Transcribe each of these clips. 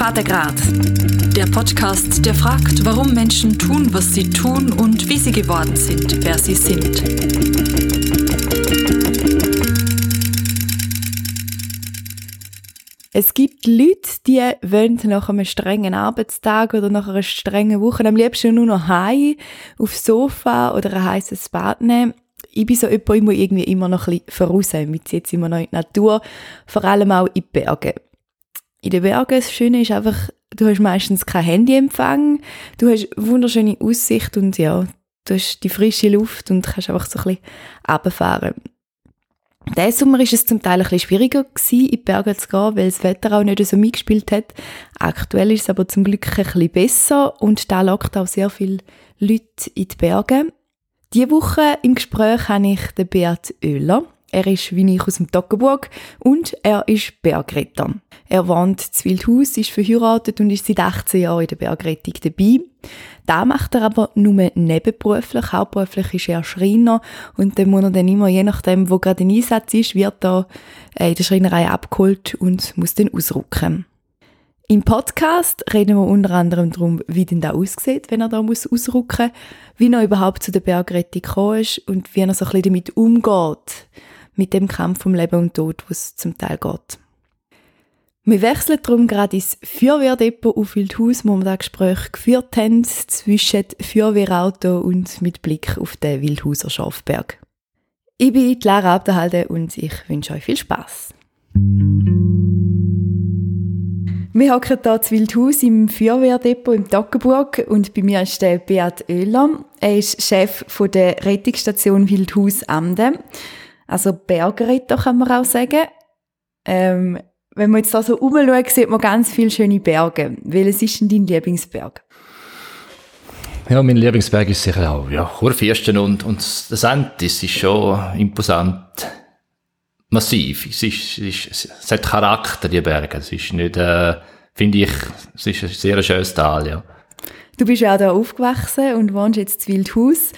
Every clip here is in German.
Vatergrad. Der Podcast, der fragt, warum Menschen tun, was sie tun und wie sie geworden sind, wer sie sind. Es gibt Leute, die wollen nach einem strengen Arbeitstag oder nach einer strengen Woche am liebsten nur noch heim aufs Sofa oder ein heißes Bad nehmen. Ich bin so jemand, ich muss irgendwie immer noch ein bisschen voraus. Wir ziehen jetzt immer noch in die Natur, vor allem auch in die Berge in den Bergen, das Schöne ist einfach, du hast meistens kein Handyempfang, du hast wunderschöne Aussicht und ja, du hast die frische Luft und kannst einfach so ein bisschen runterfahren. Diesen Sommer war es zum Teil ein bisschen schwieriger gewesen, in die Berge zu gehen, weil das Wetter auch nicht so mitgespielt hat. Aktuell ist es aber zum Glück ein bisschen besser und da lockt auch sehr viele Leute in die Berge. Diese Woche im Gespräch habe ich den Beat Oehler. Er ist wie ich aus dem Toggenburg und er ist Bergretter. Er wohnt in Wildhaus, ist verheiratet und ist seit 18 Jahren in der Bergrettung dabei. Da macht er aber nur nebenberuflich. Hauptberuflich ist er Schreiner und dann muss er dann immer, je nachdem, wo gerade ein Einsatz ist, wird er äh, in der Schreinerei abgeholt und muss dann ausrücken. Im Podcast reden wir unter anderem darum, wie denn da aussieht, wenn er da muss ausrücken, wie er überhaupt zu der Bergrettung gekommen ist und wie er so ein bisschen damit umgeht mit dem Kampf um Leben und Tod, was zum Teil geht. Wir wechseln darum gerade ins Feuerwehrdepot auf Wildhaus, wo wir das Gespräch geführt haben, zwischen Feuerwehrauto und mit Blick auf den Wildhauser Schafberg. Ich bin Lara Abderhalde und ich wünsche euch viel Spaß. Wir hocken hier zu Wildhaus im Feuerwehrdepot im Toggenburg und bei mir ist der Beat Oehler. Er ist Chef der Rettungsstation Wildhaus Amden. Also Bergretter kann man auch sagen. Ähm, wenn man jetzt da so rumschaut, sieht man ganz viele schöne Berge. Welches ist denn dein Lieblingsberg? Ja, mein Lieblingsberg ist sicher auch, ja, Kurfürsten und, und das Entis ist schon imposant. Massiv. Es, ist, es, ist, es hat Charakter, die Berge. Es ist nicht, äh, finde ich, es ist ein sehr schönes Tal, ja. Du bist ja auch hier aufgewachsen und wohnst jetzt in Wildhaus.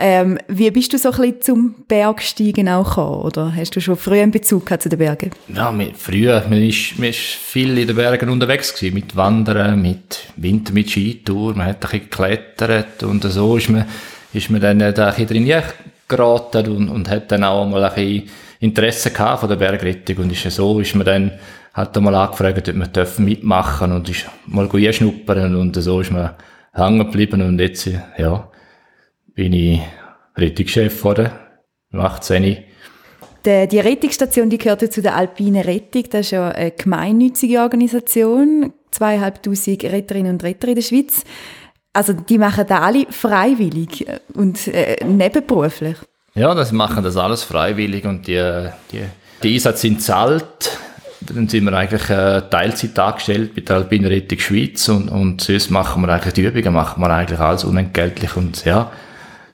Ähm, wie bist du so ein bisschen zum Bergsteigen auch gekommen? Oder hast du schon früh einen Bezug zu den Bergen? Ja, früher, man ist viel in den Bergen unterwegs gewesen, mit Wandern, mit Winter, mit Skitour, man hat ein bisschen geklettert und so ist man, ist man dann da ein bisschen drin geraten und, und hat dann auch mal ein bisschen Interesse gehabt von der Bergrettung und ist so, ist man dann, hat einmal angefragt, ob man dürfen mitmachen und ist mal schnuppern und so ist man hängen geblieben und jetzt, ja, bin ich Rettungschef geworden, im 18. Die Rettungsstation die gehört ja zu der Alpine Rettung. Das ist ja eine gemeinnützige Organisation. Zweieinhalbtausend Retterinnen und Retter in der Schweiz. Also die machen das alle freiwillig und äh, nebenberuflich. Ja, das machen das alles freiwillig und die, die, die Einsätze sind zahlt. Dann sind wir eigentlich äh, Teilzeit angestellt bei der Alpine Rettung Schweiz und, und sonst machen wir eigentlich die Übungen, machen wir eigentlich alles unentgeltlich und ja,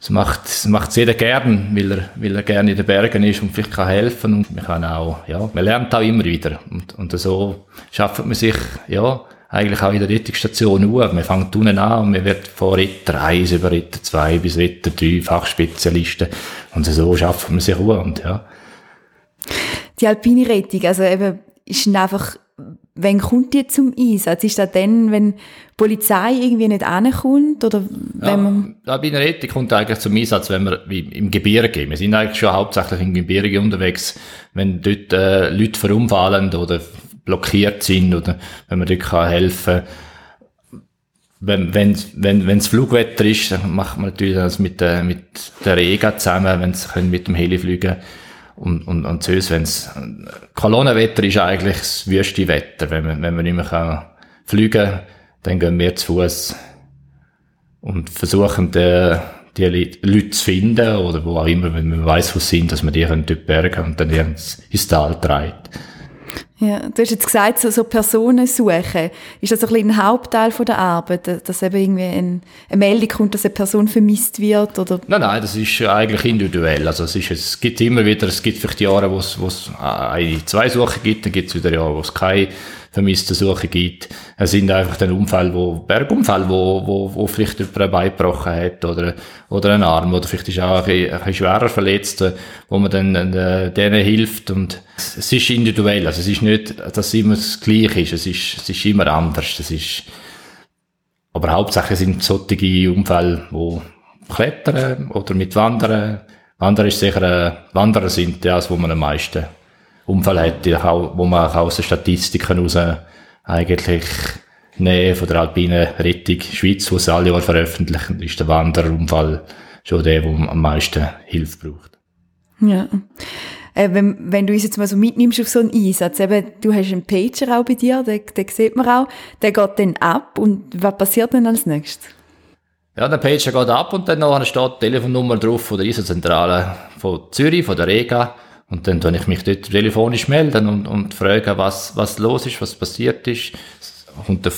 es macht, es macht jeder gern, weil er, weil er gerne in den Bergen ist und vielleicht kann helfen und man kann auch, ja, man lernt auch immer wieder und, und so schafft man sich, ja, eigentlich auch in der Rettungsstation auf. Man fängt unten an und man wird von Ritter 1 über Ritter 2 bis Ritter 3 Fachspezialisten und so schafft man sich auf und ja. Die alpine Rettung, also eben, ist einfach Wann kommt die zum Einsatz? Ist das dann, wenn die Polizei irgendwie nicht ankommt? Oder wenn ja, man bei einer Rettung kommt eigentlich zum Einsatz, wenn wir im Gebirge, wir sind eigentlich schon hauptsächlich im Gebirge unterwegs, wenn dort äh, Leute verunfallen oder blockiert sind oder wenn man dort kann helfen wenn wenn wenn wenn es Flugwetter ist, dann macht man natürlich das mit der mit der Rega zusammen, wenn sie mit dem Heli fliegen und, und, und sonst, wenn's, Kolonnenwetter ist eigentlich das wüste Wetter. Wenn man, wenn man nicht mehr kann fliegen kann, dann gehen wir zu Fuß und versuchen, die, die Leute zu finden, oder wo auch immer, wenn man weiß, wo sie sind, dass man die dort bergen und dann ins Tal treibt. Ja, du hast jetzt gesagt, so, so Personen suchen. Ist das ein, bisschen ein Hauptteil von der Arbeit, dass eben irgendwie ein, eine Meldung kommt, dass eine Person vermisst wird? Oder? Nein, nein, das ist eigentlich individuell. Also es, ist, es gibt immer wieder, es gibt vielleicht Jahre, wo es, wo es eine, zwei Suchen gibt, dann gibt es wieder Jahre, wo es keine vermisste Suche gibt. Es sind einfach dann Unfälle, wo, Bergunfälle, wo, wo, wo vielleicht jemand ein Bein gebrochen hat oder, oder einen Arm oder vielleicht ist auch ein bisschen, ein bisschen schwerer verletzt, wo man dann äh, denen hilft und es ist individuell, also es ist nicht, dass es immer das Gleiche ist, es ist, es ist immer anders, das ist, aber hauptsächlich sind solche Unfälle, wo Klettern oder mit Wandern, Wandern ist sicher, äh, Wanderer sind das, wo man am meisten Unfall hat, wo man auch aus den Statistiken heraus eigentlich Nähe von der alpinen Rettung Schweiz, wo sie alle Jahre veröffentlichen, ist der Wanderunfall schon der, der am meisten Hilfe braucht. Ja. Äh, wenn, wenn du uns jetzt mal so mitnimmst auf so einen Einsatz, eben, du hast einen Pager auch bei dir, den, den sieht man auch, der geht dann ab und was passiert dann als nächstes? Ja, der Pager geht ab und dann noch steht die Telefonnummer drauf von der ISO-Zentrale von Zürich, von der Rega. Und dann tue ich mich dort telefonisch melden und, und frage, was, was los ist, was passiert ist. Und der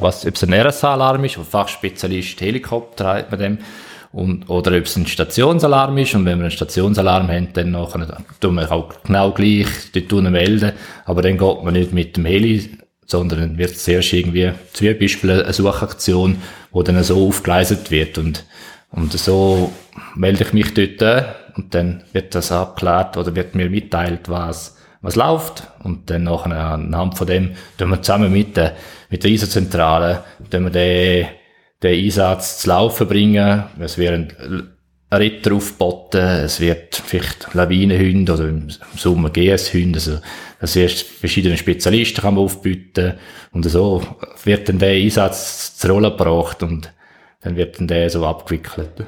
was, ob es ein RSA-Alarm ist, Fachspezialist Helikopter heißt man dem. Und, oder ob es ein Stationsalarm ist. Und wenn wir einen Stationsalarm haben, dann nachher, tun wir auch genau gleich dort melden. Aber dann geht man nicht mit dem Heli, sondern dann wird zuerst irgendwie, zum Beispiel eine Suchaktion, wo dann so aufgeleistet wird. Und, und so melde ich mich dort und dann wird das abgeklärt oder wird mir mitteilt, was, was läuft. Und dann nachher anhand von dem tun wir zusammen mit der, mit der ISO-Zentrale, den, den Einsatz zu laufen bringen. Es werden Ritter aufgeboten, es wird vielleicht Lawinenhunde oder im Sommer GS-Hunde, also das erst verschiedene Spezialisten kann man aufbieten und so wird dann der Einsatz zur Rolle gebracht und dann wird dann der so abgewickelt.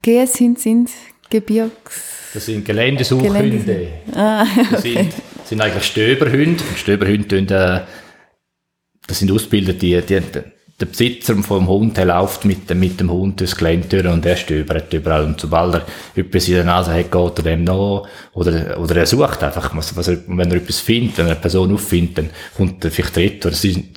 GS-Hunde sind Gebirgs... Das sind Geländesuchhunde. Geländes ah, okay. das, sind, das sind eigentlich Stöberhunde. Und Stöberhunde tun, äh, das sind Ausbilder, die, die, der Besitzer vom Hund, der läuft mit, mit dem Hund durchs Gelände durch und der stöbert überall. Und sobald er etwas in der Nase hat, geht er dem nach. Oder, oder er sucht einfach, was, was er, wenn er etwas findet, wenn er eine Person auffindet, dann kommt er vielleicht dort, oder sie,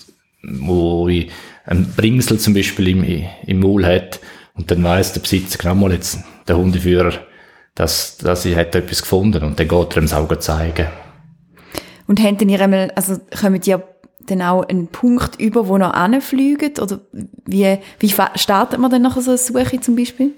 wo ein Bringsel zum Beispiel im, im Maul hat, und dann weiss der Besitzer genau mal jetzt, der Hundeführer, dass, dass sie hat etwas gefunden und dann geht er ihm das Auge zeigen. Und haben ihr einmal, also kommen die dann auch einen Punkt über, wo noch anfliegen? Oder wie, wie startet man dann nachher so eine Suche zum Beispiel?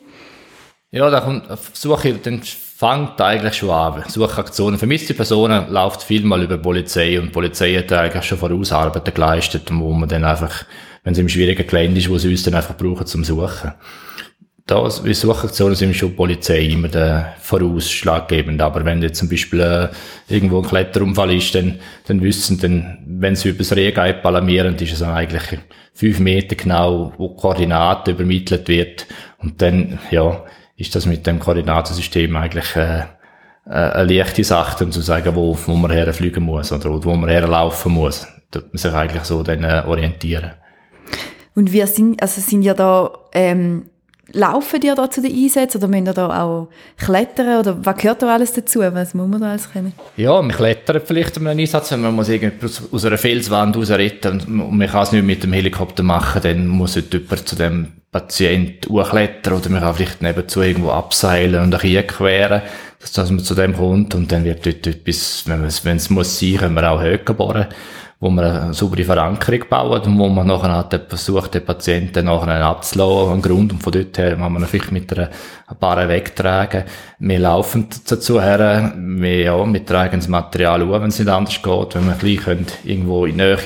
Ja, da kommt Suche, dann fängt eigentlich schon an. Suchaktionen. Vermisste Personen läuft viel mal über Polizei und die Polizei hat eigentlich schon Vorausarbeiten geleistet, wo man dann einfach, wenn es im schwierigen Gelände ist, wo sie uns dann einfach brauchen zum Suchen da, wie Suchaktionen sind schon Polizei immer der vorausschlaggebend. Aber wenn jetzt zum Beispiel äh, irgendwo ein Kletterunfall ist, dann, dann wissen, dann, wenn sie über das Rehgeib alarmieren, ist es dann eigentlich fünf Meter genau, wo Koordinaten übermittelt wird. Und dann, ja, ist das mit dem Koordinatensystem eigentlich äh, äh eine leichte Sache, um zu sagen, wo, wo man herfliegen muss oder wo man herlaufen muss. Da muss man sich eigentlich so dann äh, orientieren. Und wir sind, also sind ja da ähm, Laufen die da zu den Einsätzen oder müssen ihr da auch klettern oder was gehört da alles dazu? Was muss man da alles können? Ja, wir klettern vielleicht an einem Einsatz, wenn man muss aus einer Felswand raus retten und man kann es nicht mit dem Helikopter machen, dann muss jemand zu dem Patient hochklettern oder man kann vielleicht nebenzu irgendwo abseilen und ein bisschen queren, dass man zu dem kommt und dann wird dort etwas, wenn es, muss sein, können wir auch Höcke bohren wo man eine saubere Verankerung baut und wo man nachher halt versucht, den Patienten nachher abzulassen am Grund und von dort her kann man vielleicht mit einer, ein paar wegtragen. Wir laufen dazu her, wir, ja, wir tragen das Material an, wenn es nicht anders geht, wenn wir gleich können, irgendwo in Nähe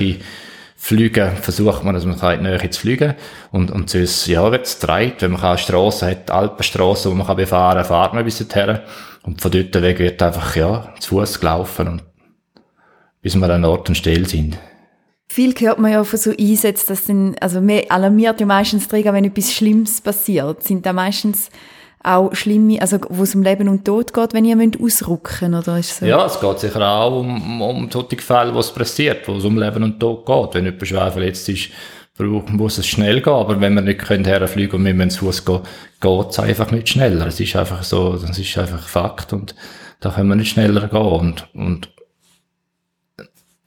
fliegen, versucht man, dass man in die Nähe zu fliegen. Und, und sonst, ja, wird es dreit, wenn man eine Strasse hat, Alpenstrasse, wo man kann befahren kann, fahrt man bis dorthin. Und von dort weg wird einfach, ja, zu Fuß gelaufen und bis wir an Ort und Stelle sind. Viel hört man ja von so Einsätzen, dass dann, also mehr alarmiert ja meistens Träger, wenn etwas Schlimmes passiert. Sind da meistens auch schlimme, also wo es um Leben und Tod geht, wenn ihr müsst ausrücken oder ist so? Ja, es geht sicher auch um, um solche Fälle, wo es passiert, wo es um Leben und Tod geht. Wenn jemand schwer verletzt ist, muss es schnell gehen, aber wenn wir nicht können herfliegen und wir müssen zu Fuß gehen, geht es einfach nicht schneller. Es ist einfach so, das ist einfach Fakt und da können wir nicht schneller gehen und, und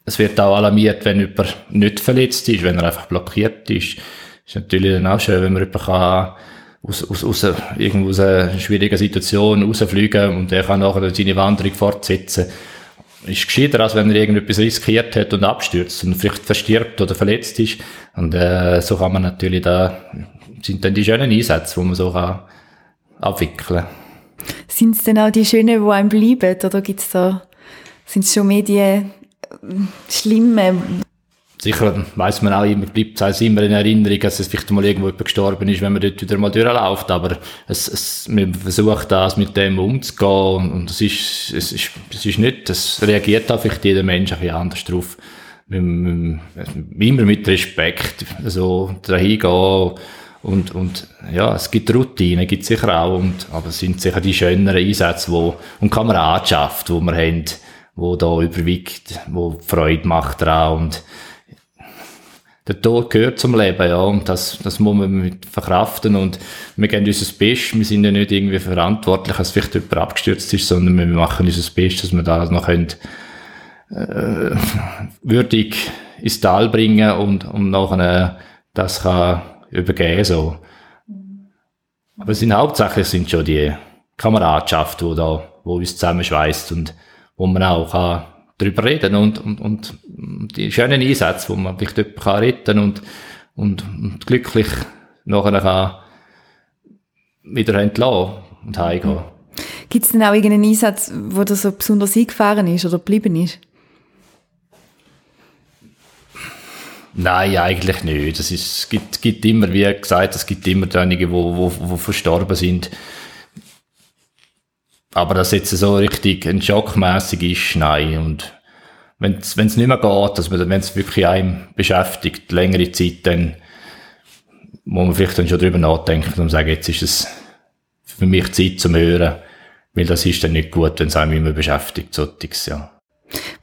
es wird auch alarmiert, wenn jemand nicht verletzt ist, wenn er einfach blockiert ist. Ist natürlich dann auch schön, wenn man jemanden kann aus, aus, aus, irgendwo aus einer schwierigen Situation rausfliegen und er kann nachher seine Wanderung fortsetzen. ist gescheiter, als wenn er irgendetwas riskiert hat und abstürzt und vielleicht verstirbt oder verletzt ist. Und äh, so kann man natürlich da, sind dann die schönen Einsätze, die man so kann abwickeln Sind es denn auch die schönen, die einem bleiben? Oder gibt's da, sind es schon mehr die schlimmen, sicher weiß man auch immer, bleibt es immer in Erinnerung, dass es vielleicht mal irgendwo gestorben ist, wenn man dort wieder mal durchläuft, aber es, es, man versucht das mit dem umzugehen. Und es ist, es ist, es ist nicht, es reagiert auch vielleicht jeder Mensch ein bisschen anders drauf. Immer mit Respekt, so dahin gehen und, und, ja, es gibt Routinen, gibt sicher auch, und, aber es sind sicher die schöneren Einsätze, wo, und Kameradschaft, wo wir haben, wo da überwiegt, wo Freude macht daran und, der Tod gehört zum Leben, ja, und das, das muss man mit verkraften und wir geben unser Bestes, wir sind ja nicht irgendwie verantwortlich, dass vielleicht jemand abgestürzt ist, sondern wir machen unser Bestes, dass wir das noch können, äh, würdig ins Tal bringen und, und nachher das kann übergehen, so. Aber es sind hauptsächlich sind schon die Kameradschaft, die da, wo uns zusammenschweißt und wo man auch kann darüber reden und, und, und die schönen Einsätze, wo man vielleicht jemanden kann retten und, und, und glücklich nachher kann wieder entlassen und heimgehen. Gibt es denn auch irgendeinen Einsatz, wo das so besonders eingefahren ist oder geblieben ist? Nein, eigentlich nicht. Es ist, gibt, gibt immer, wie gesagt, es gibt immer einige, die wo, wo, wo verstorben sind. Aber dass jetzt so richtig ein Schockmäßig ist, nein. Und wenn es nicht mehr geht, man, wenn es wirklich einem beschäftigt, längere Zeit, dann muss man vielleicht dann schon drüber nachdenken und sagen, jetzt ist es für mich Zeit zum Hören, weil das ist dann nicht gut, wenn es einem immer beschäftigt, solches, ja.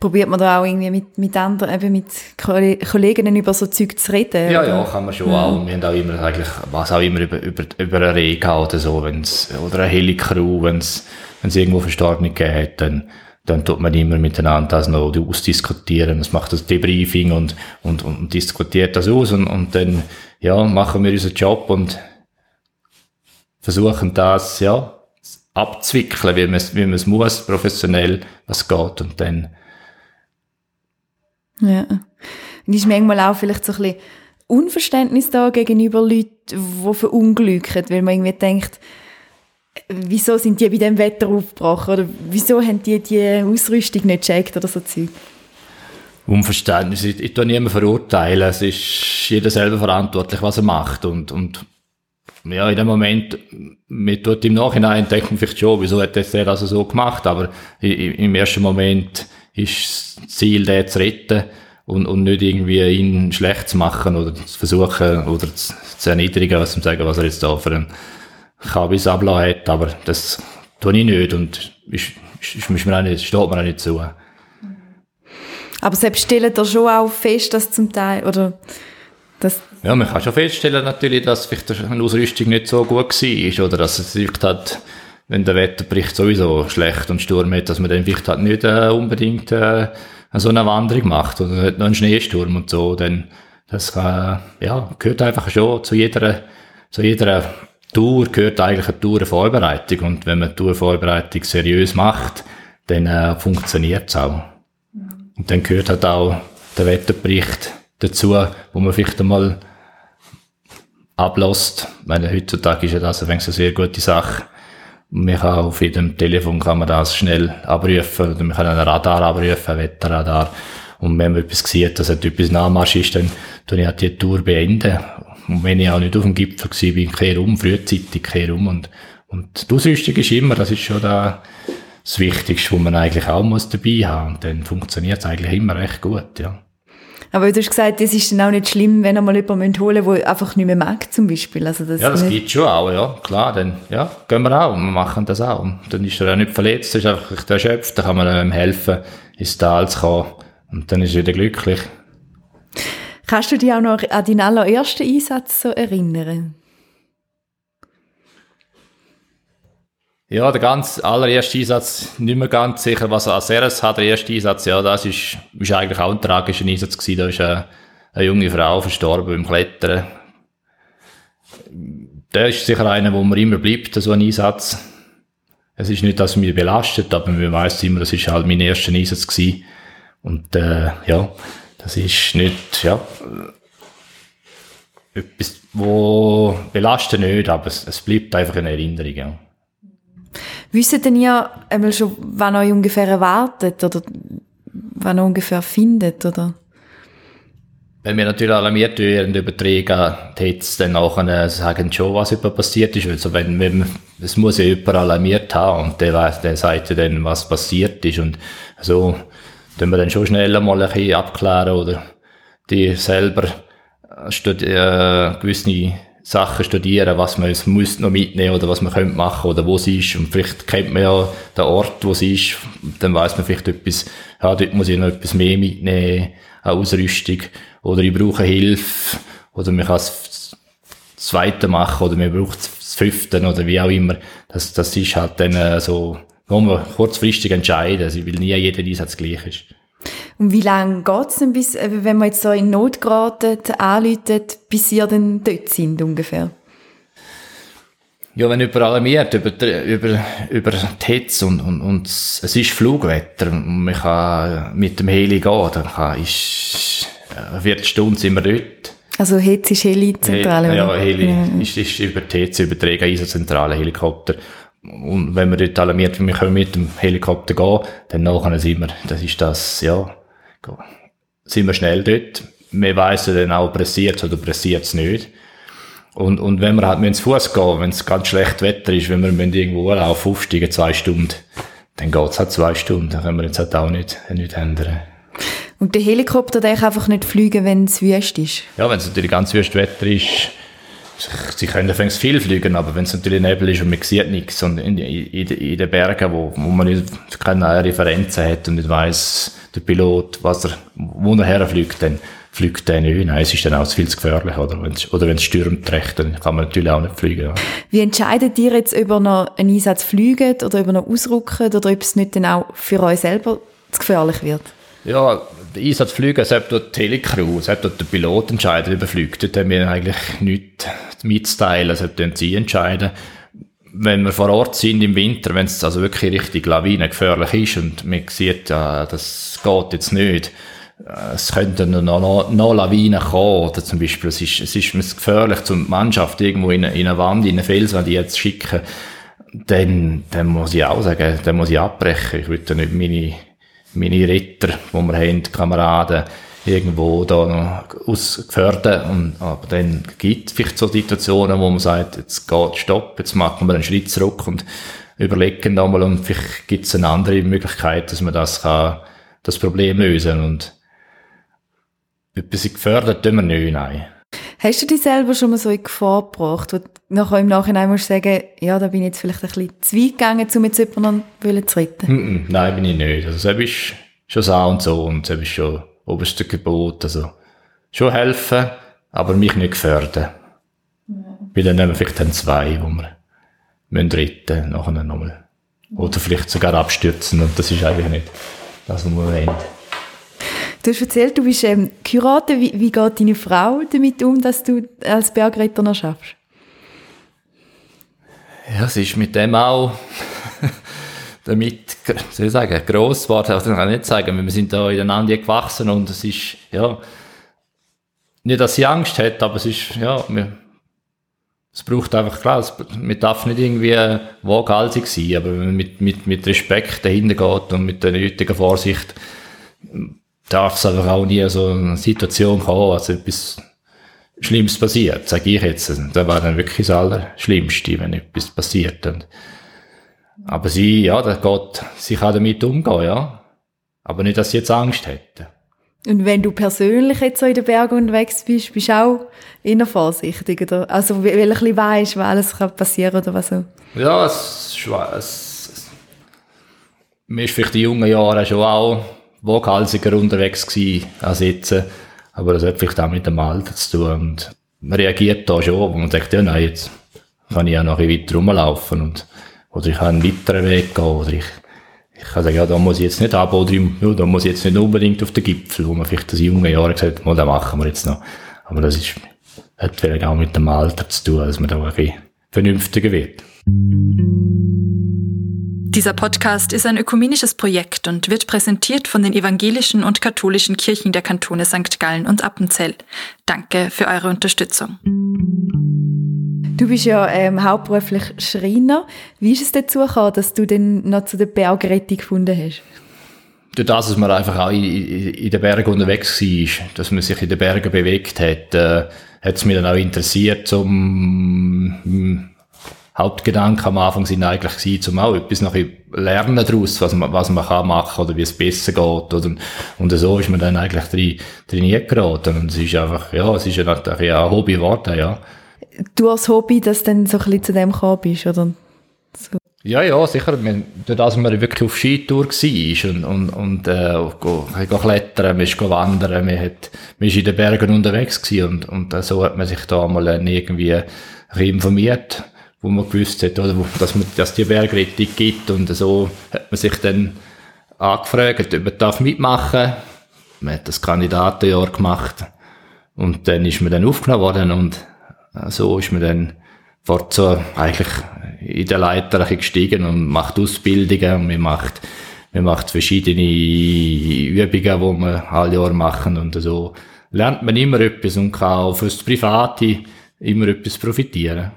Probiert man da auch irgendwie mit, mit anderen, eben mit Kollegen über so Zeug zu reden? Ja, oder? ja, kann man schon mhm. auch. Wir haben auch immer eigentlich, was auch immer über, über, über eine Rega oder so, wenn's, oder eine Helikrew, wenn es irgendwo Verstorbene gegeben hat, dann, dann tut man immer miteinander das noch ausdiskutieren. Das macht das Debriefing und, und, und diskutiert das aus und, und dann, ja, machen wir unseren Job und versuchen das, ja, abzwickeln, wie man es, wie man es muss, professionell, was geht und dann. Ja. Und ist manchmal auch vielleicht so ein bisschen Unverständnis da gegenüber Leuten, die verunglücken, weil man irgendwie denkt, wieso sind die bei dem Wetter aufgebrochen oder wieso haben die die Ausrüstung nicht gecheckt oder so Zeug? Unverständnis. Ich, ich tue niemanden verurteilen. Es ist jeder selber verantwortlich, was er macht und, und ja, in dem Moment, mir tut im Nachhinein denken vielleicht schon, wieso hat das der also so gemacht, aber im ersten Moment ist das Ziel, den zu retten und, und nicht irgendwie ihn schlecht zu machen oder zu versuchen oder zu, zu erniedrigen, was zu sagen, was er jetzt da für ein Kabis ablassen hat, aber das tue ich nicht und ist, ist, ist mir auch nicht, steht mir auch nicht zu. Aber selbst stellen da schon auch fest, dass zum Teil, oder, dass ja, man kann schon feststellen natürlich, dass vielleicht eine Ausrüstung nicht so gut war oder dass es vielleicht hat, wenn der Wetterbericht sowieso schlecht und Sturm hat, dass man dann vielleicht halt nicht äh, unbedingt äh, so eine Wanderung macht oder hat noch einen Schneesturm und so, dann das kann, ja, gehört einfach schon zu jeder, zu jeder Tour gehört eigentlich eine Tourvorbereitung und wenn man die Tourvorbereitung seriös macht, dann äh, funktioniert es auch. Und dann gehört halt auch der Wetterbericht dazu, wo man vielleicht einmal ablässt. Meine, heutzutage ist ja das eine sehr gute Sache. Man kann auf jedem Telefon kann man das schnell abrufen, oder man kann einen Radar abrufen, ein Wetterradar. Und wenn man etwas sieht, dass etwas Nachmarsch ist, dann tue ich halt die Tour beenden. Und wenn ich auch nicht auf dem Gipfel war, bin ich kehr um, frühzeitig kehr um. Und, und die Ausrüstung ist immer, das ist schon da das Wichtigste, was man eigentlich auch muss dabei haben. Und dann funktioniert es eigentlich immer recht gut, ja. Aber du hast gesagt, das ist dann auch nicht schlimm, wenn er mal jemanden holen der einfach nicht mehr mag, zum Beispiel. Also das ja, das gibt schon auch, ja. Klar, dann ja, gehen wir auch, wir machen das auch. Und dann ist er auch nicht verletzt, ist einfach erschöpft, dann kann man ihm helfen, ins Tal zu kommen. Und dann ist er wieder glücklich. Kannst du dich auch noch an deinen allerersten Einsatz so erinnern? Ja, der ganz allererste Einsatz, nicht mehr ganz sicher, was er als erstes hat. Der erste Einsatz, ja, das ist, ist eigentlich auch ein tragischer Einsatz gewesen. Da ist eine, eine junge Frau verstorben beim Klettern. Der ist sicher einer, wo man immer bleibt, so ein Einsatz. es ist nicht, dass mich belastet, aber man weiß immer, das ist halt mein erster Einsatz gewesen. Und äh, ja, das ist nicht, ja, etwas, wo belastet nicht, aber es, es bleibt einfach eine Erinnerung. Ja. Wissen denn ihr einmal schon, wann euch ungefähr erwartet oder wann ihr ungefähr findet, oder? Wenn wir natürlich alarmiert werden über jetzt dann auch sagen schon, was über passiert ist. Also wenn, wenn, es muss ja jemand alarmiert haben und der, der sagt dann, was passiert ist. Und so, dann wir dann schon schneller mal ein bisschen abklären oder die selber äh, gewisse Sachen studieren, was man muss noch mitnehmen oder was man könnte machen oder wo sie ist. Und vielleicht kennt man ja den Ort, wo sie ist. Dann weiß man vielleicht etwas, ja, dort muss ich noch etwas mehr mitnehmen, eine Ausrüstung oder ich brauche Hilfe oder man kann das zweite machen oder man braucht das fünfte oder wie auch immer. Das, das ist halt dann äh, so, wo man kurzfristig entscheiden, also weil nie jeder Einsatz gleich ist. Und wie lange geht's denn, bis, äh, wenn man jetzt so in Not geraten, anläutet, bis ihr dann dort sind ungefähr? Ja, wenn jemand alarmiert über, über, über die Hitze und, und, und es ist Flugwetter und man kann mit dem Heli gehen, dann kann, ist, eine Viertelstunde sind wir dort. Also Hitze ist Heli-Zentrale? He ja, Heli ja. Ist, ist über die Hitze übertragen, ISO-Zentrale, Helikopter. Und wenn wir dort alarmiert, wir können mit dem Helikopter gehen, dann nachher sind wir, das ist das, ja, sind wir schnell dort. Wir weiss dann auch, pressiert oder pressiert es nicht. Und, und wenn wir halt mit Fuß gehen, wenn es ganz schlecht Wetter ist, wenn wir irgendwo laufen, aufsteigen, zwei Stunden, dann geht's halt zwei Stunden. Dann können wir jetzt halt auch nicht, nicht ändern. Und der Helikopter, der kann einfach nicht fliegen, wenn es wüst ist? Ja, wenn es natürlich ganz wüst Wetter ist, sie können anfangs viel fliegen, aber wenn es natürlich Nebel ist und man sieht nichts und in, in, in den Bergen, wo, wo man nicht, keine Referenzen hat und nicht weiss, der Pilot, was er, wo er herfliegt, dann fliegt der nicht. Nein, es ist dann auch viel zu gefährlich, oder? Wenn's, oder wenn es stürmt recht, dann kann man natürlich auch nicht fliegen. Ja. Wie entscheidet ihr jetzt, ob ihr noch einen Einsatz fliegt oder ob ihr noch ausrücken oder ob es nicht dann auch für euch selber zu gefährlich wird? Ja, der Einsatz fliegen, selbst dort die Telecrew, selbst dort der Pilot entscheidet, ob er fliegt. Dort haben wir eigentlich nichts mitzuteilen, sollten sie entscheiden wenn wir vor Ort sind im Winter, wenn es also wirklich richtig lawinengefährlich ist und man sieht, ja, das geht jetzt nicht, äh, es könnten noch, noch, noch Lawinen kommen, oder zum Beispiel, es ist, es ist gefährlich, zum Mannschaft irgendwo in, in eine Wand, in eine Felswand jetzt schicken, dann, dann muss ich auch sagen, dann muss ich abbrechen. Ich würde nicht meine, meine Ritter, die wir haben, Kameraden, irgendwo da noch ausgefördert. Und, aber dann gibt es vielleicht so Situationen, wo man sagt, jetzt geht Stopp, jetzt machen wir einen Schritt zurück und überlegen nochmal und vielleicht gibt es eine andere Möglichkeit, dass man das kann, das Problem lösen und etwas gefördert tun wir nicht, nein. Hast du dich selber schon mal so in Gefahr gebracht, wo du nachher im Nachhinein musst sagen, ja, da bin ich jetzt vielleicht ein bisschen zu weit gegangen, um jetzt jemanden zu retten? Mm -mm, nein, bin ich nicht. Also, das ist schon so und so und das ist schon oberste Gebot. Also schon helfen, aber mich nicht gefährden. Ja. Weil dann nehmen wir vielleicht dann zwei, wo wir müssen retten, nachher nochmal. Oder vielleicht sogar abstürzen und das ist eigentlich nicht das, was wir wollen. Du hast erzählt, du bist ähm, geheiratet. Wie, wie geht deine Frau damit um, dass du als Bergretter noch schaffst? Ja, sie ist mit dem auch damit, soll ich sagen, gross geworden, also kann ich nicht sagen, wir sind da ineinander gewachsen und es ist, ja, nicht, dass sie Angst hat, aber es ist, ja, wir, es braucht einfach, klar, es, man darf nicht irgendwie waghalsig sein, aber mit, mit, mit Respekt dahinter geht und mit der nötigen Vorsicht, darf es einfach auch nie so eine Situation kommen, also etwas Schlimmes passiert, sage ich jetzt. Da war dann wirklich das Allerschlimmste, wenn etwas passiert. Und aber sie, ja, das geht, sie kann damit umgehen, ja. Aber nicht, dass sie jetzt Angst hätte. Und wenn du persönlich jetzt so in den Bergen unterwegs bist, bist du auch eher vorsichtig, oder? Also, weil du ein bisschen weißt, was alles kann passieren oder was so? Ja, es, es, es mir ist vielleicht in jungen Jahren schon auch waghalsiger unterwegs gewesen als jetzt. Aber das hat vielleicht auch mit dem Alter zu tun. Und man reagiert da schon, wo man sagt, ja, nein, jetzt kann ich ja noch ein bisschen weiter rumlaufen und oder ich kann einen weiteren Weg gehen. Oder ich, ich kann sagen, ja, da muss ich jetzt nicht ab, oder ja, da muss ich jetzt nicht unbedingt auf den Gipfel, wo man vielleicht das junge Jahr gesagt hat, das machen wir jetzt noch. Aber das ist, hat vielleicht auch mit dem Alter zu tun, dass man da ein bisschen vernünftiger wird. Dieser Podcast ist ein ökumenisches Projekt und wird präsentiert von den evangelischen und katholischen Kirchen der Kantone St. Gallen und Appenzell. Danke für eure Unterstützung. Du bist ja ähm, hauptberuflich Schreiner. Wie ist es dazu gekommen, dass du dann noch zu der Bergrettung gefunden hast? Durch das, dass man einfach auch in, in den Bergen unterwegs war, dass man sich in den Bergen bewegt hat, äh, hat es mich dann auch interessiert, zum Hauptgedanke am Anfang sind eigentlich gewesen, um auch etwas noch lernen daraus, was man, was man kann machen oder wie es besser geht. Oder, und so ist man dann eigentlich drin, trainiert geraten. Und es ist einfach, ja, es ist ja natürlich ein Hobby geworden, ja. Du als Hobby, dass du dann so ein bisschen zu dem gekommen bist, oder? So. Ja, ja, sicher. Wir, durch das man wirklich auf Skitour war und, und, und äh, go, go klettern, man ist wandern, man, hat, man ist in den Bergen unterwegs gewesen und, und äh, so hat man sich da mal irgendwie informiert wo man gewusst hat, oder, dass, dass die Bergrettung gibt und so hat man sich dann angefragt, ob man darf mitmachen Man hat das Kandidatenjahr gemacht und dann ist man dann aufgenommen worden und äh, so ist man dann fort so eigentlich in der Leiter gestiegen und macht Ausbildungen und man macht, man macht verschiedene Übungen, die man alle Jahr machen und so lernt man immer etwas und kann auch fürs Private immer etwas profitieren.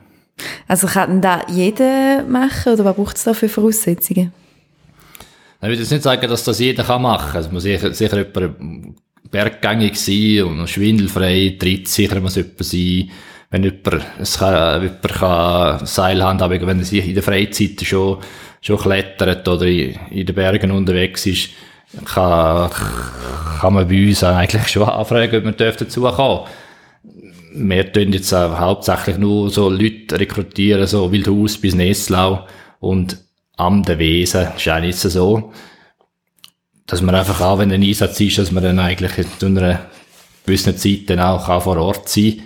Also kann da jeder machen oder was braucht es da für Voraussetzungen? Ich würde jetzt nicht sagen, dass das jeder kann machen kann. Es muss sicher, sicher jemand berggängig sein und schwindelfrei, tritt sicher muss jemand sein. Wenn jemand, es kann, jemand kann Seilhand haben, wenn er sich in der Freizeit schon, schon klettert oder in, in den Bergen unterwegs ist, kann, kann man bei uns eigentlich schon anfragen, ob man dazukommen darf wir tun jetzt auch hauptsächlich nur so Leute rekrutieren, so Wildhaus bis Nesslau und am der Wesen ist auch nicht so, dass man einfach auch, wenn ein Einsatz ist, dass man dann eigentlich zu einer gewissen Zeit dann auch vor Ort sein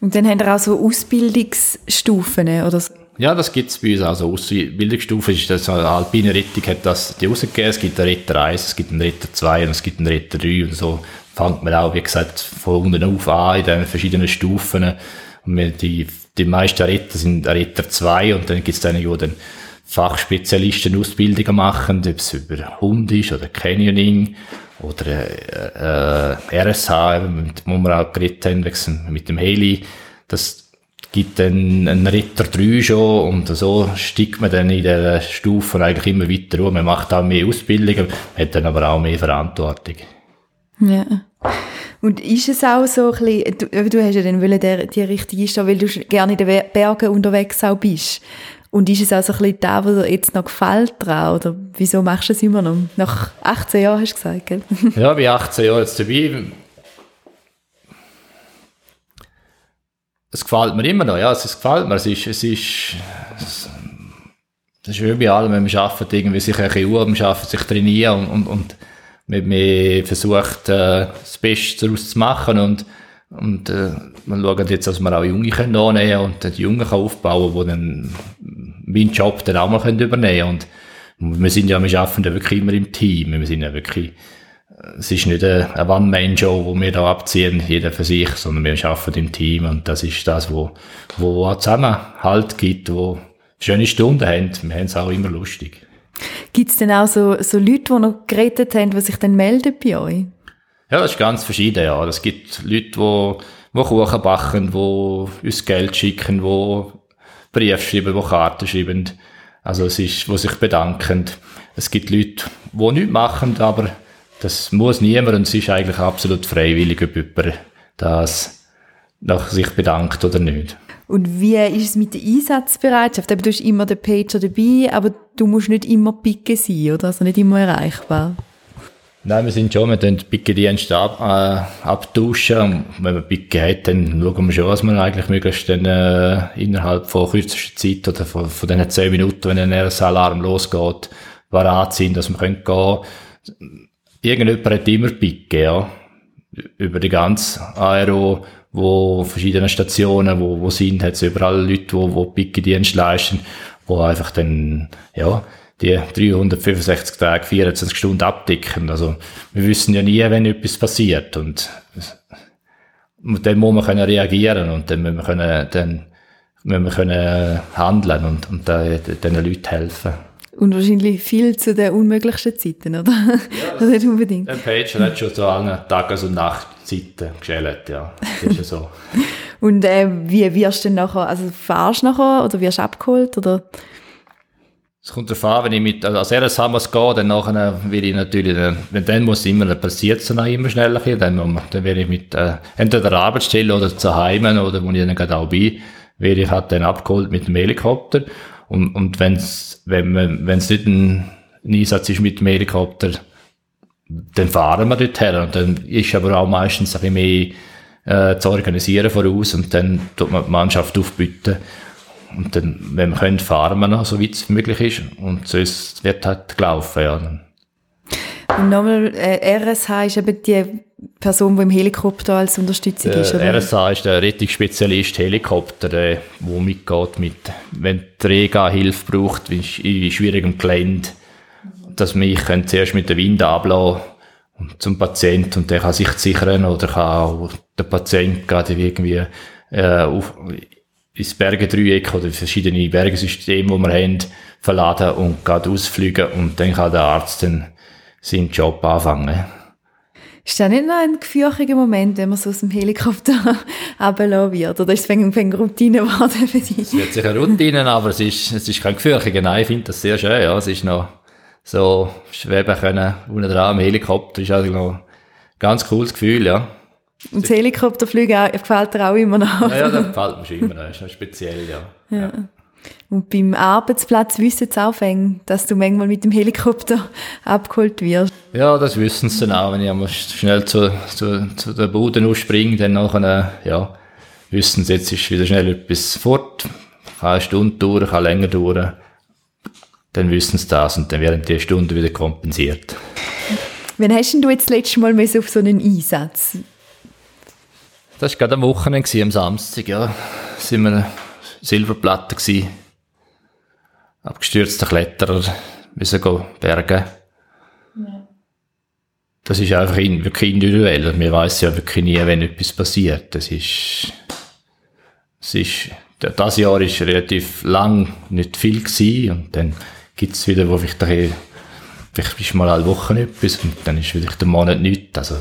Und dann haben wir auch so Ausbildungsstufen, oder so? Ja, das gibt es bei uns. Also Ausbildungsstufe ist das, eine alpine Rettung hat das die rausgegeben. Es gibt einen Retter 1, es gibt einen Retter 2 und es gibt einen Retter 3 und so fängt man auch, wie gesagt, von unten auf an, in den verschiedenen Stufen. Und die, die meisten Retter sind Retter 2 und dann gibt es dann, die dann Fachspezialisten Ausbildungen machen, ob es über Hund ist oder Canyoning oder äh, äh, RSH, mit dem wir auch geredet haben, mit dem Heli. Das gibt dann einen Ritter 3 schon und so steigt man dann in der Stufe eigentlich immer weiter um. Man macht auch mehr Ausbildungen, hat dann aber auch mehr Verantwortung. Ja. Und ist es auch so ein bisschen, du, du hast ja dann wollen, der, die Richtung ist weil du gerne in den Bergen unterwegs auch bist. Und ist es auch so ein bisschen da, was dir jetzt noch gefällt dran? Oder wieso machst du es immer noch? Nach 18 Jahren hast du gesagt, gell? Ja, bin 18 Jahre jetzt dabei. Es gefällt mir immer noch, ja, es gefällt mir. Es ist, es ist, es, das ist wie bei allem, wenn man arbeitet, irgendwie sich ein bisschen Uhr am sich trainieren und, und, und man versucht, äh, das Beste daraus zu machen und, und äh, wir schauen jetzt, dass wir auch Junge können annehmen und die Jungen kann aufbauen die dann meinen Job dann auch mal können übernehmen und wir sind ja, wir arbeiten ja wirklich immer im Team, wir sind ja wirklich, es ist nicht eine, eine One-Man-Show, wo wir da abziehen, jeder für sich, sondern wir arbeiten im Team und das ist das, wo, wo auch Zusammenhalt gibt, wo schöne Stunden haben, wir haben es auch immer lustig. Gibt es denn auch so, so Leute, die noch geredet haben, die sich dann melden bei euch? Ja, das ist ganz verschieden, ja. Es gibt Leute, die, die Kuchen backen, die uns Geld schicken, die Briefe schreiben, die Karten schreiben. Also es ist, die sich bedanken. Es gibt Leute, die nichts machen, aber das muss niemand und es ist eigentlich absolut freiwillig, ob jemand das nach sich bedankt oder nicht. Und wie ist es mit der Einsatzbereitschaft? du hast immer den Pager dabei, aber du musst nicht immer picken sein, oder? Also nicht immer erreichbar. Nein, wir sind schon, wir den Pickendienst ab, äh, abtauschen. Und wenn man Picken hat, dann schauen wir schon, was man eigentlich möglichst dann, äh, innerhalb von kürzester Zeit oder von, von diesen zehn Minuten, wenn ein RS-Alarm losgeht, parat sind, dass wir können gehen. Irgendjemand hat immer Picken, ja. Über die ganze Aero, wo verschiedene Stationen, wo, wo sind, hat es überall Leute, wo, wo Pickendienst leisten, wo einfach dann, ja, die 365 Tage, 24 Stunden abdecken. Also, wir wissen ja nie, wenn etwas passiert und, und dann muss man können reagieren und dann müssen wir können, dann wenn wir können handeln und, und den Leuten helfen. Und wahrscheinlich viel zu den unmöglichsten Zeiten, oder? Ja, nicht unbedingt. Der Pager hat schon so alle Tages- und Nachtzeiten geschält, ja. Das ist ja so. und äh, wie wirst du denn nachher, also fahrst du nachher oder wirst du abgeholt, oder? Es kommt darauf an, wenn ich mit, also als RSH muss gehen, dann nachher will ich natürlich, wenn dann muss immer, passiert es dann immer schneller, dann, dann werde ich mit, äh, entweder der Arbeitsstelle oder zu Hause oder wo ich dann gerade auch bin, werde ich halt dann abgeholt mit dem Helikopter. Und, und wenn's, wenn man, wenn's nicht ein, ein Einsatz ist mit dem Helikopter, dann fahren wir dort her. Und dann ist aber auch meistens ein bisschen mehr, äh, zu organisieren voraus und dann tut man die Mannschaft aufbieten. Und dann, wenn wir können, fahren wir noch, so weit es möglich ist. Und sonst wird halt gelaufen, ja. Und nochmal, äh, RSH ist eben die Person, die im Helikopter als Unterstützung der ist, oder? RSH ist der Rettungsspezialist Helikopter, der wo mitgeht mit, wenn die Rega Hilfe braucht, in schwierigem Gelände, dass wir ich zuerst mit dem Wind ablassen zum Patienten und der kann sich sichern oder kann auch der Patient gerade irgendwie äh, auf, ins Bergendreieck oder verschiedene Bergesysteme, die wir haben, verladen und gerade ausfliegen und dann kann der Arzt dann seinen Job anfangen. Ist das nicht noch ein gefürchtiger Moment, wenn man so aus dem Helikopter runterlassen wird? Oder ist es wegen, wegen Routine geworden für dich? Es wird sicher Routine, aber es ist, es ist kein gefürchtiger. Nein, ich finde das sehr schön. Ja, es ist noch so schweben können unten dran im Helikopter. Ist also noch ein ganz cooles Gefühl, ja. Und das Helikopterfliegen gefällt dir auch immer noch? Ja, ja das gefällt mir schon immer. Das ist noch speziell, ja. ja. ja. Und beim Arbeitsplatz wissen sie auch, dass du manchmal mit dem Helikopter abgeholt wirst. Ja, das wissen sie dann auch. Wenn ich schnell zu, zu, zu der Bude ausspringe, dann nachher, ja, wissen sie, jetzt ist wieder schnell etwas fort. Kann eine Stunde dauern, kann länger dauern. Dann wissen sie das und dann werden die Stunden wieder kompensiert. Wann hast du jetzt das letzte Mal auf so einen Einsatz? Das war gerade am Wochenende, am Samstag, ja. Sind wir Silberplatte gewesen. Abgestürzte Kletterer müssen gehen bergen. Ja. Das ist einfach in, wirklich individuell. Man weiß ja wirklich nie, wenn etwas passiert. Das ist, es ist, das Jahr ist relativ lang nicht viel gewesen und dann gibt es wieder, wo vielleicht, vielleicht ist mal alle Wochen etwas und dann ist vielleicht der Monat nichts. Also,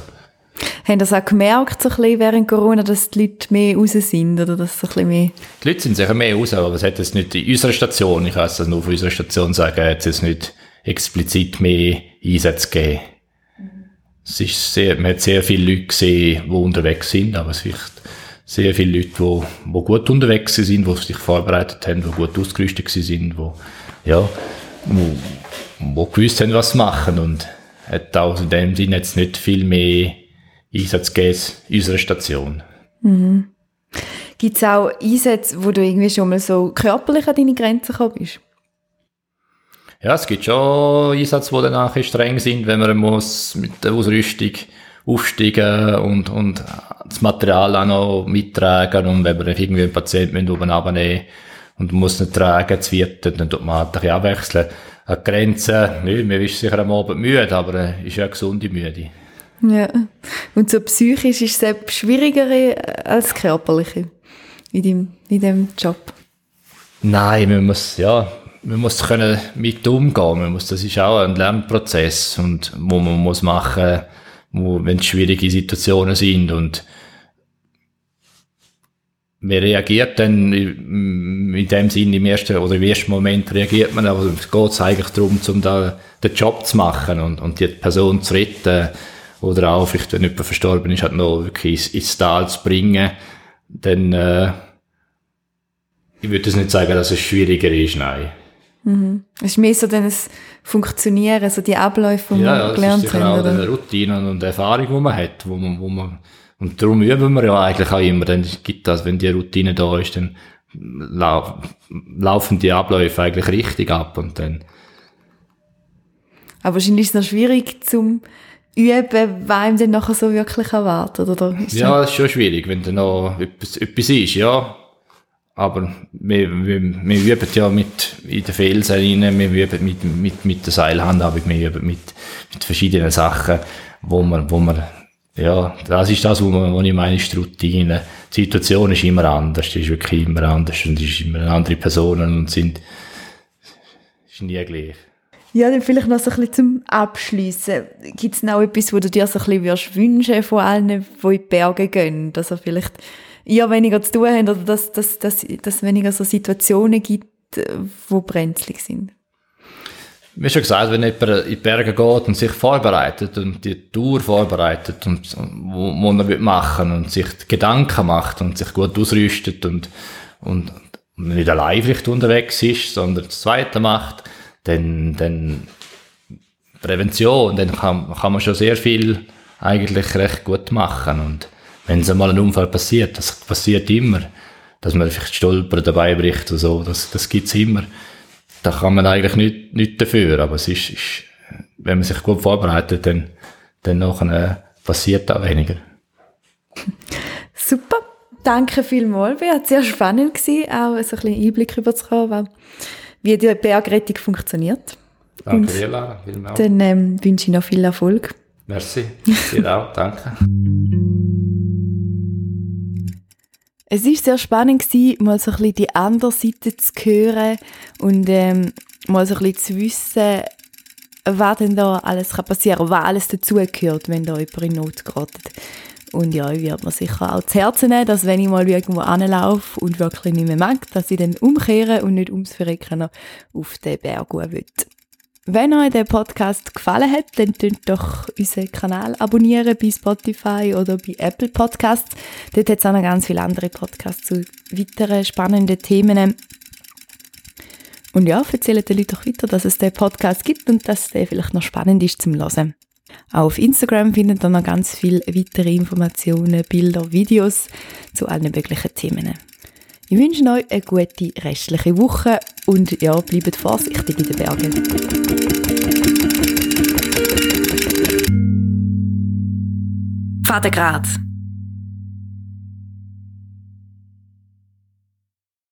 haben das auch gemerkt, so ein bisschen während Corona, dass die Leute mehr raus sind? Oder dass so ein bisschen mehr die Leute sind sicher mehr raus, aber es hat jetzt nicht in unserer Station, ich kann es nur von unserer Station sagen, hat es jetzt nicht explizit mehr Einsätze gegeben. Es ist sehr, man hat sehr viele Leute gesehen, die unterwegs sind, aber es vielleicht sehr viele Leute, die, die gut unterwegs sind, die sich vorbereitet haben, die gut ausgerüstet sind, die, ja, die, gewusst haben, was sie machen und hat auch in dem Sinne jetzt nicht viel mehr Einsatz gegeben in unserer Station. Mhm. Gibt es auch Einsätze, wo du irgendwie schon mal so körperlich an deine Grenzen gekommen bist? Ja, es gibt schon Einsätze, die dann streng sind, wenn man muss mit der Ausrüstung aufsteigen und, und das Material auch noch mittragen und wenn man irgendwie einen Patienten oben abnehmen und muss nicht tragen, es wird, dann tut man halt ein abwechseln. An Grenzen, nö, man ist sicher am Abend müde, aber ist ja eine gesunde Müde. Ja. Und so psychisch ist es schwieriger als körperlich in dem, in dem Job? Nein, man muss, ja, man muss können mit umgehen. Man muss, das ist auch ein Lernprozess und wo man muss machen, wo, wenn es schwierige Situationen sind und man reagiert dann in dem Sinne im ersten oder im ersten Moment reagiert man, aber es geht eigentlich darum, um da den Job zu machen und, und die Person zu retten oder auch vielleicht, wenn jemand verstorben ist, halt noch wirklich ins, Tal zu bringen, dann, äh, ich würde nicht sagen, dass es schwieriger ist, nein. Mhm. Es ist mehr so das Funktionieren, so die Abläufe, die ja, man gelernt hat. Ja, das ist auch Routine und Erfahrung, die man hat, wo man, wo man, und darum üben wir ja eigentlich auch immer, dann gibt das, wenn die Routine da ist, dann lau laufen die Abläufe eigentlich richtig ab und dann. Aber wahrscheinlich ist es noch schwierig zum üben, was ihm dann nachher so wirklich erwartet, oder? Ist ja, das ist schon schwierig, wenn da noch etwas, etwas ist, ja. Aber wir, wir, wir üben ja mit, in den Felsen rein, wir üben mit, mit, mit der Seilhandhabung, wir üben mit, mit verschiedenen Sachen, wo man, wo man ja, das ist das, was ich meine, ist die Routine. Die Situation ist immer anders, die ist wirklich immer anders und es ist immer andere Personen und sind, ist nie gleich. Ja, dann vielleicht noch so ein bisschen zum Abschließen. Gibt es noch etwas, wo du dir so ein bisschen würdest wünschen von allen, die in die Berge gehen? Dass er vielleicht ihr weniger zu tun haben oder dass, es weniger so Situationen gibt, die brenzlig sind? Wie schon gesagt, wenn jemand in die Berge geht und sich vorbereitet und die Tour vorbereitet und wo, wo er machen und sich Gedanken macht und sich gut ausrüstet und, und nicht allein vielleicht unterwegs ist, sondern das Zweite macht, dann, dann Prävention, dann kann, kann man schon sehr viel eigentlich recht gut machen. Und wenn es einmal ein Unfall passiert, das passiert immer, dass man vielleicht Stolper dabei bricht oder so, das, das gibt's immer. Da kann man eigentlich nicht, nicht dafür, aber es ist, ist, wenn man sich gut vorbereitet, dann, dann nachher passiert da weniger. Super. Danke vielmals. Es war sehr spannend, gewesen, auch so ein bisschen Einblick überzukommen, wie die Bergrettung funktioniert. Danke dir, Lara. Dann ähm, wünsche ich noch viel Erfolg. Merci. Dir auch. Danke. Es war sehr spannend, gewesen, mal so ein bisschen die andere Seite zu hören und ähm, mal so ein bisschen zu wissen, was denn da alles passieren kann, was alles dazugehört, wenn da jemand in Not gerät. Und ja, ich werde mir sicher auch zu Herzen nehmen, dass wenn ich mal irgendwo anlaufe und wirklich nicht mehr mag, dass ich dann umkehre und nicht ums Verrecken auf den Berg will. Wenn euch der Podcast gefallen hat, dann könnt doch unseren Kanal abonnieren bei Spotify oder bei Apple Podcasts. Dort hat es auch noch ganz viele andere Podcasts zu weiteren spannenden Themen. Und ja, erzählt den Leuten doch weiter, dass es den Podcast gibt und dass der vielleicht noch spannend ist zum Hören. Auf Instagram findet ihr noch ganz viele weitere Informationen, Bilder, Videos zu allen möglichen Themen. Ich wünsche euch eine gute restliche Woche und ja, bleibt vorsichtig in den Bergen. Vater Graz